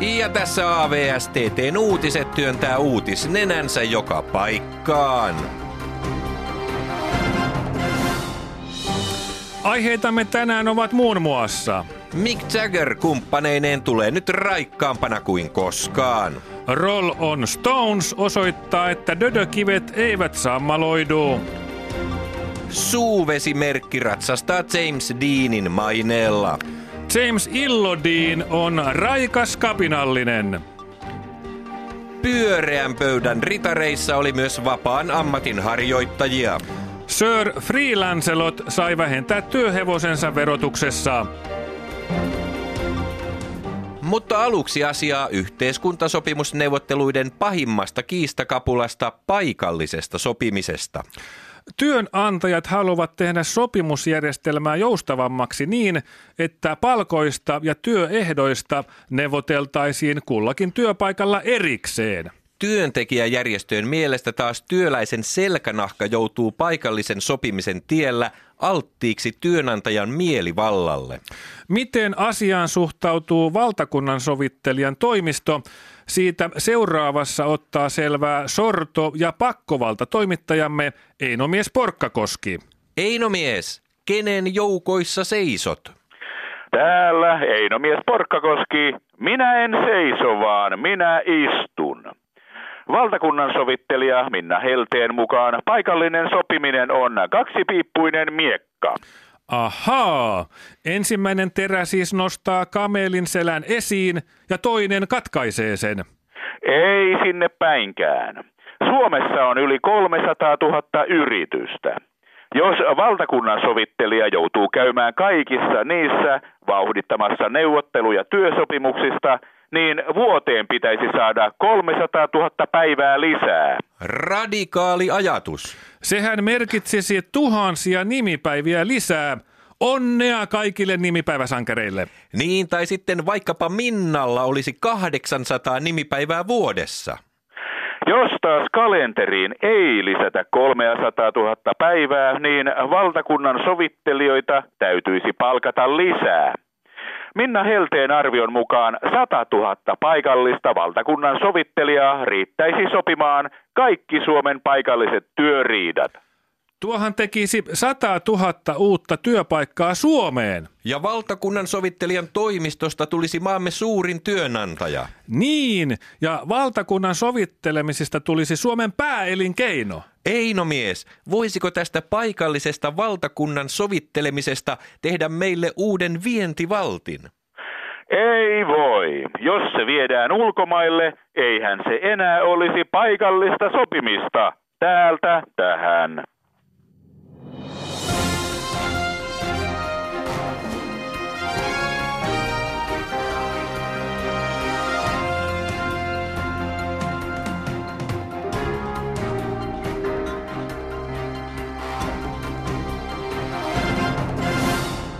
Ja tässä AVSTTn uutiset työntää uutisnenänsä joka paikkaan. Aiheitamme tänään ovat muun muassa Mick Jagger kumppaneineen tulee nyt raikkaampana kuin koskaan. Roll on Stones osoittaa, että dödökivet eivät sammaloidu. Suuvesimerkki ratsastaa James Deanin maineella. James Illodin on raikas kapinallinen. Pyöreän pöydän ritareissa oli myös vapaan ammatin harjoittajia. Sir Freelancelot sai vähentää työhevosensa verotuksessa. Mutta aluksi asiaa yhteiskuntasopimusneuvotteluiden pahimmasta kiistakapulasta paikallisesta sopimisesta. Työnantajat haluavat tehdä sopimusjärjestelmää joustavammaksi niin, että palkoista ja työehdoista neuvoteltaisiin kullakin työpaikalla erikseen. Työntekijäjärjestöjen mielestä taas työläisen selkänahka joutuu paikallisen sopimisen tiellä alttiiksi työnantajan mielivallalle. Miten asiaan suhtautuu valtakunnan sovittelijan toimisto? Siitä seuraavassa ottaa selvää sorto- ja pakkovalta toimittajamme Einomies Porkkakoski. Einomies, kenen joukoissa seisot? Täällä Einomies Porkkakoski. Minä en seiso, vaan minä istun. Valtakunnan sovittelija Minna Helteen mukaan paikallinen sopiminen on kaksipiippuinen miekka. Ahaa, ensimmäinen terä siis nostaa kamelin selän esiin ja toinen katkaisee sen. Ei sinne päinkään. Suomessa on yli 300 000 yritystä. Jos valtakunnan sovittelija joutuu käymään kaikissa niissä vauhdittamassa neuvotteluja työsopimuksista, niin vuoteen pitäisi saada 300 000 päivää lisää. Radikaali ajatus. Sehän merkitsisi tuhansia nimipäiviä lisää. Onnea kaikille nimipäiväsankareille. Niin, tai sitten vaikkapa Minnalla olisi 800 nimipäivää vuodessa. Jos taas kalenteriin ei lisätä 300 000 päivää, niin valtakunnan sovittelijoita täytyisi palkata lisää. Minna Helteen arvion mukaan 100 000 paikallista valtakunnan sovittelijaa riittäisi sopimaan kaikki Suomen paikalliset työriidat. Tuohan tekisi 100 000 uutta työpaikkaa Suomeen. Ja valtakunnan sovittelijan toimistosta tulisi maamme suurin työnantaja. Niin, ja valtakunnan sovittelemisesta tulisi Suomen pääelinkeino. Einomies, voisiko tästä paikallisesta valtakunnan sovittelemisesta tehdä meille uuden vientivaltin? Ei voi. Jos se viedään ulkomaille, eihän se enää olisi paikallista sopimista. Täältä tähän. Bye.